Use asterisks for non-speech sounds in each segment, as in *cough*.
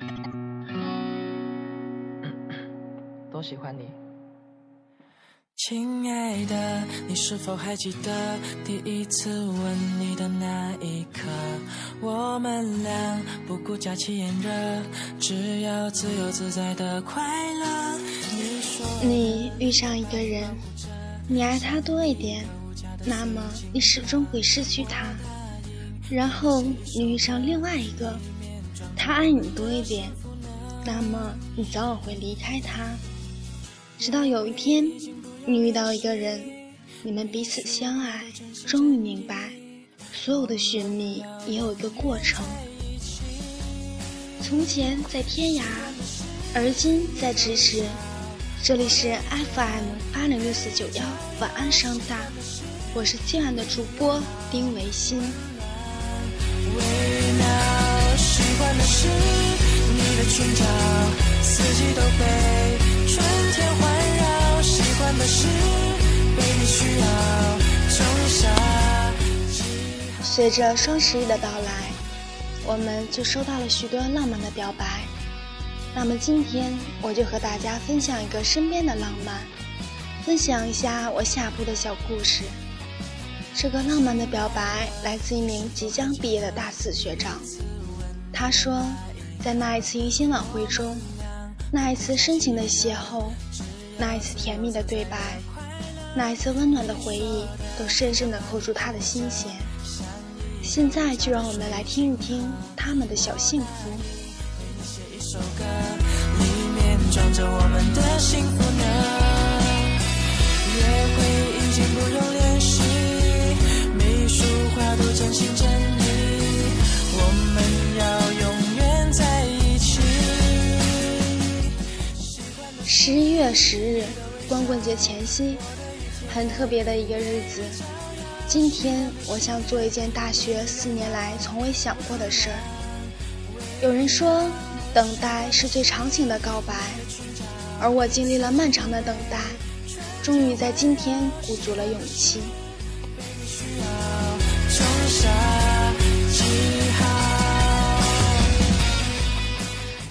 *coughs* 多喜欢你。亲爱的，你是否还记得第一次吻你的那一刻？我们俩不顾假期炎热，只要自由自在的快乐。你说你遇上一个人，你爱他多一点，那么你始终会失去他；然后你遇上另外一个，他爱你多一点，那么你早晚会离开他。直到有一天。你遇到一个人，你们彼此相爱，终于明白，所有的寻觅也有一个过程。从前在天涯，而今在咫尺。这里是 FM 八零六四九幺，晚安商大，我是今晚的主播丁维新。是你的裙角，四季都被春天环绕。随着双十一的到来，我们就收到了许多浪漫的表白。那么今天我就和大家分享一个身边的浪漫，分享一下我下铺的小故事。这个浪漫的表白来自一名即将毕业的大四学长。他说，在那一次迎新晚会中，那一次深情的邂逅。那一次甜蜜的对白，那一次温暖的回忆，都深深地扣住他的心弦。现在就让我们来听一听他们的小幸福。约会已经不用十日，光棍节前夕，很特别的一个日子。今天，我想做一件大学四年来从未想过的事儿。有人说，等待是最长情的告白，而我经历了漫长的等待，终于在今天鼓足了勇气。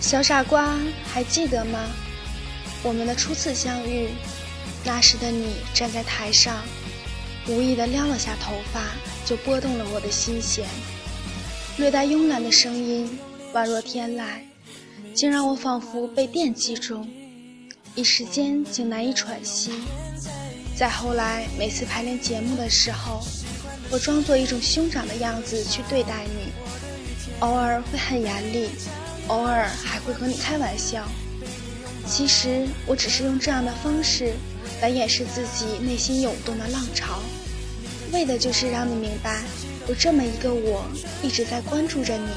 小傻瓜，还记得吗？我们的初次相遇，那时的你站在台上，无意的撩了下头发，就拨动了我的心弦。略带慵懒的声音，宛若天籁，竟让我仿佛被电击中，一时间竟难以喘息。再后来，每次排练节目的时候，我装作一种兄长的样子去对待你，偶尔会很严厉，偶尔还会和你开玩笑。其实我只是用这样的方式来掩饰自己内心涌动的浪潮，为的就是让你明白，有这么一个我一直在关注着你。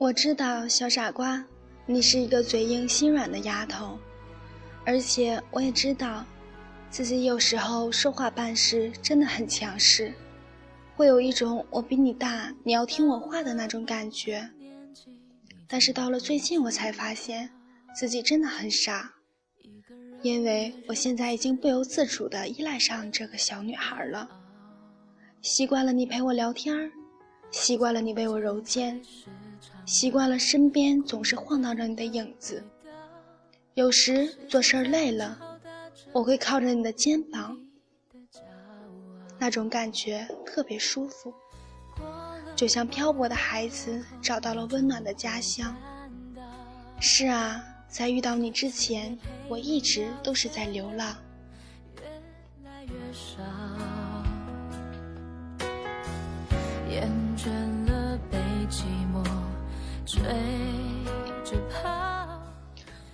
我知道，小傻瓜，你是一个嘴硬心软的丫头，而且我也知道，自己有时候说话办事真的很强势，会有一种我比你大，你要听我话的那种感觉。但是到了最近，我才发现自己真的很傻，因为我现在已经不由自主地依赖上这个小女孩了，习惯了你陪我聊天习惯了你为我揉肩。习惯了身边总是晃荡着你的影子，有时做事儿累了，我会靠着你的肩膀，那种感觉特别舒服，就像漂泊的孩子找到了温暖的家乡。是啊，在遇到你之前，我一直都是在流浪。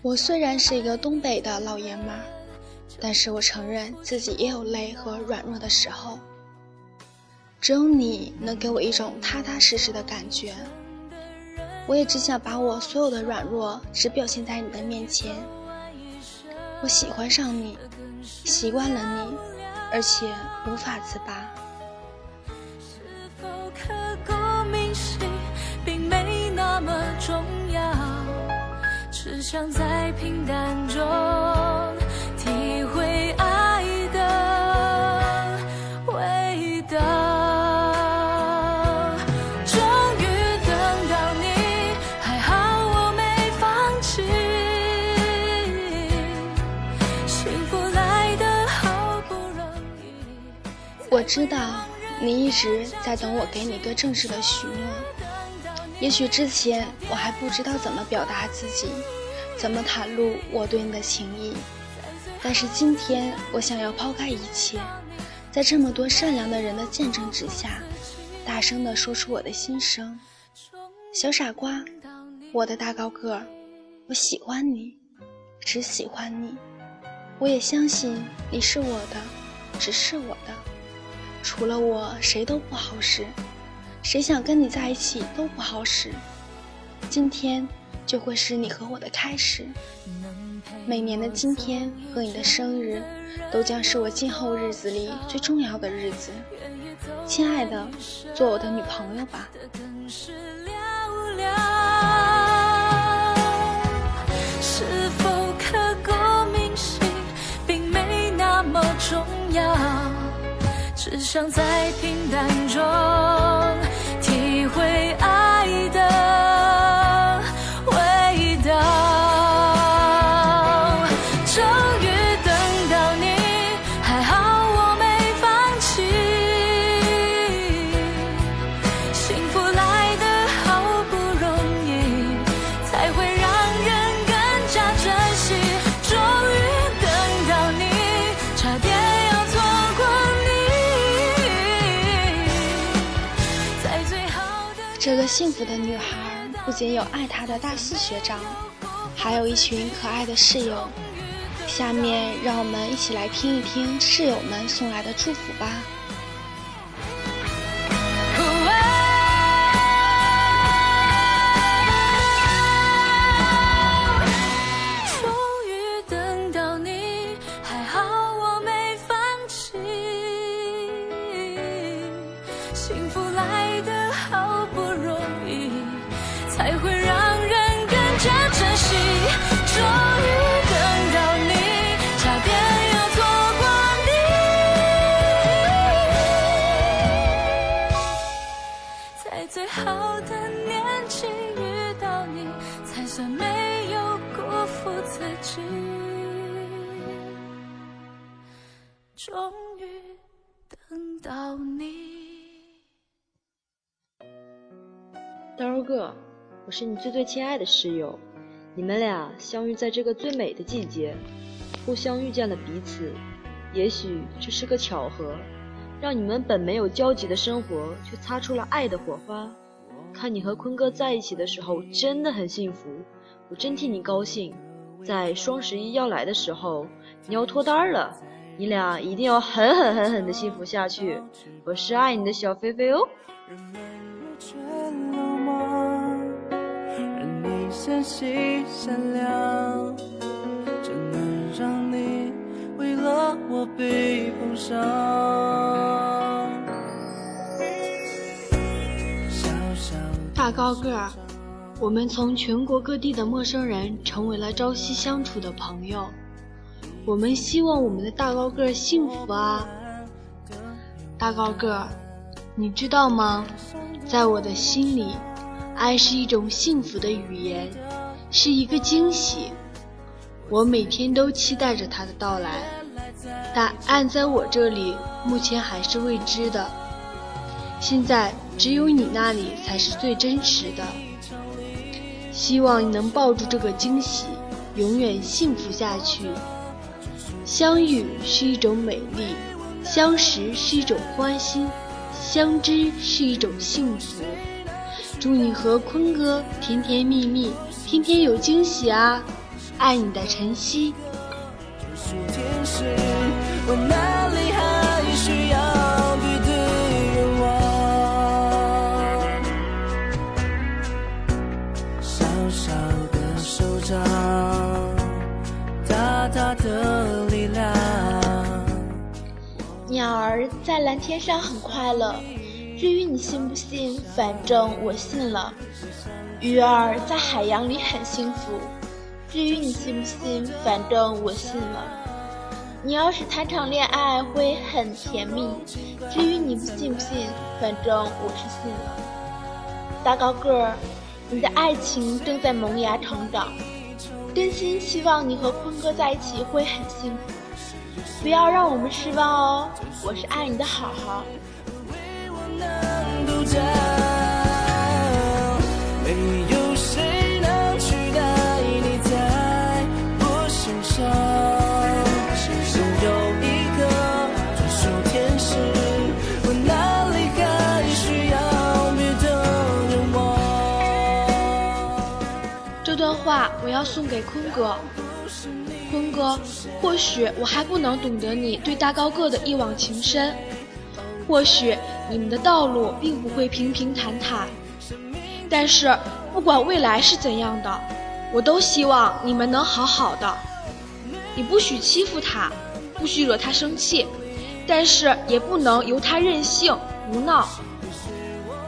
我虽然是一个东北的老爷们儿，但是我承认自己也有累和软弱的时候。只有你能给我一种踏踏实实的感觉。我也只想把我所有的软弱只表现在你的面前。我喜欢上你，习惯了你，而且无法自拔。只想在平淡中体会爱的味道。终于等到你，还好我没放弃。幸福来的好不容易。我知道你一直在等我给你个正式的许诺。也许之前我还不知道怎么表达自己。怎么袒露我对你的情意？但是今天，我想要抛开一切，在这么多善良的人的见证之下，大声地说出我的心声。小傻瓜，我的大高个，我喜欢你，只喜欢你。我也相信你是我的，只是我的。除了我，谁都不好使，谁想跟你在一起都不好使。今天。就会是你和我的开始。每年的今天和你的生日，都将是我今后日子里最重要的日子。亲爱的，做我的女朋友吧。是否刻骨铭心，并没那么重要，只想在平淡中这个幸福的女孩不仅有爱她的大四学长，还有一群可爱的室友。下面让我们一起来听一听室友们送来的祝福吧。终于等到你。刀哥，我是你最最亲爱的室友，你们俩相遇在这个最美的季节，互相遇见了彼此。也许这是个巧合，让你们本没有交集的生活却擦出了爱的火花。看你和坤哥在一起的时候，真的很幸福，我真替你高兴。在双十一要来的时候，你要脱单了。你俩一定要狠狠狠狠的幸福下去，我是爱你的小菲菲哦。大高个儿，我们从全国各地的陌生人成为了朝夕相处的朋友。我们希望我们的大高个幸福啊！大高个，你知道吗？在我的心里，爱是一种幸福的语言，是一个惊喜。我每天都期待着它的到来，但爱在我这里目前还是未知的。现在只有你那里才是最真实的。希望你能抱住这个惊喜，永远幸福下去。相遇是一种美丽，相识是一种欢心，相知是一种幸福。祝你和坤哥甜甜蜜蜜，天天有惊喜啊！爱你的晨曦。在蓝天上很快乐，至于你信不信，反正我信了。鱼儿在海洋里很幸福，至于你信不信，反正我信了。你要是谈场恋爱会很甜蜜，至于你不信不信，反正我是信了。大高个儿，你的爱情正在萌芽成长，真心希望你和坤哥在一起会很幸福。不要让我们失望哦，我是爱你的好好。这段话我要送给坤哥。坤哥，或许我还不能懂得你对大高个的一往情深，或许你们的道路并不会平平坦坦，但是不管未来是怎样的，我都希望你们能好好的。你不许欺负他，不许惹他生气，但是也不能由他任性胡闹。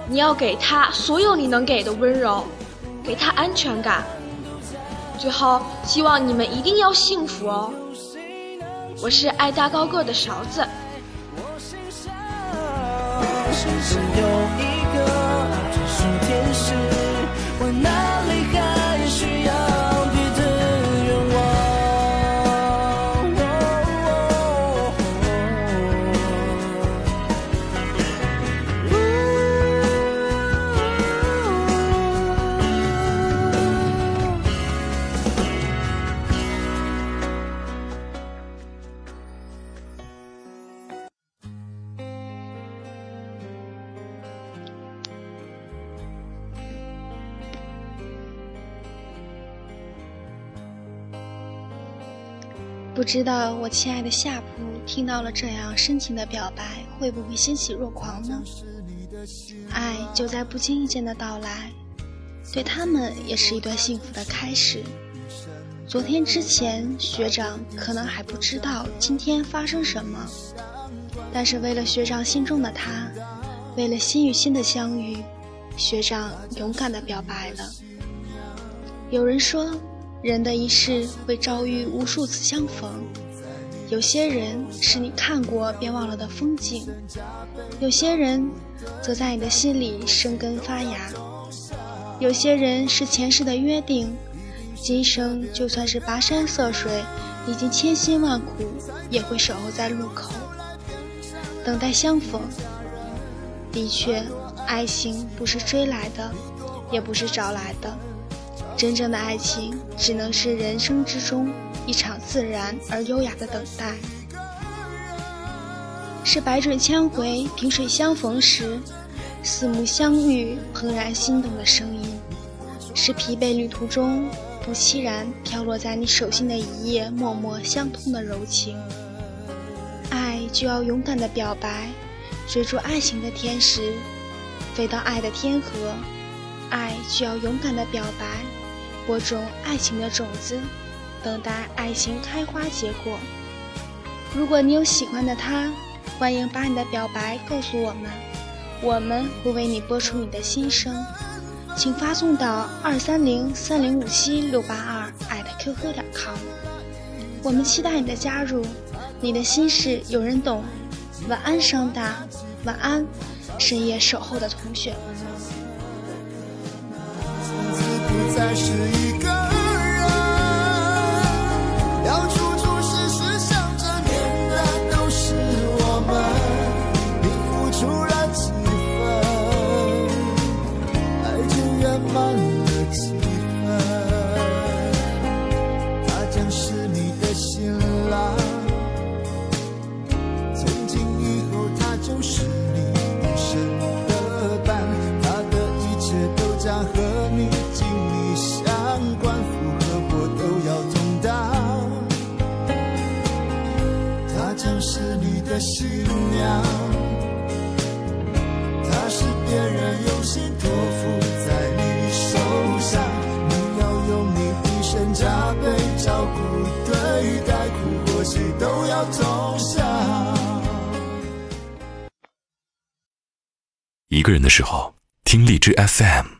你要给他所有你能给的温柔，给他安全感。最后，希望你们一定要幸福哦！我是爱大高个的勺子。知道我亲爱的夏普听到了这样深情的表白，会不会欣喜若狂呢？爱就在不经意间的到来，对他们也是一段幸福的开始。昨天之前，学长可能还不知道今天发生什么，但是为了学长心中的他，为了心与心的相遇，学长勇敢的表白了。有人说。人的一世会遭遇无数次相逢，有些人是你看过便忘了的风景，有些人则在你的心里生根发芽，有些人是前世的约定，今生就算是跋山涉水，历经千辛万苦，也会守候在路口，等待相逢。的确，爱情不是追来的，也不是找来的。真正的爱情，只能是人生之中一场自然而优雅的等待，是百转千回、萍水相逢时，四目相遇、怦然心动的声音，是疲惫旅途中不期然飘落在你手心的一叶脉脉相通的柔情。爱就要勇敢的表白，追逐爱情的天使，飞到爱的天河。爱就要勇敢的表白。播种爱情的种子，等待爱情开花结果。如果你有喜欢的他，欢迎把你的表白告诉我们，我们会为你播出你的心声，请发送到二三零三零五七六八二艾特 QQ 点 com。我们期待你的加入，你的心事有人懂。晚安，声大，晚安，深夜守候的同学。再是一个时候，听荔枝 FM。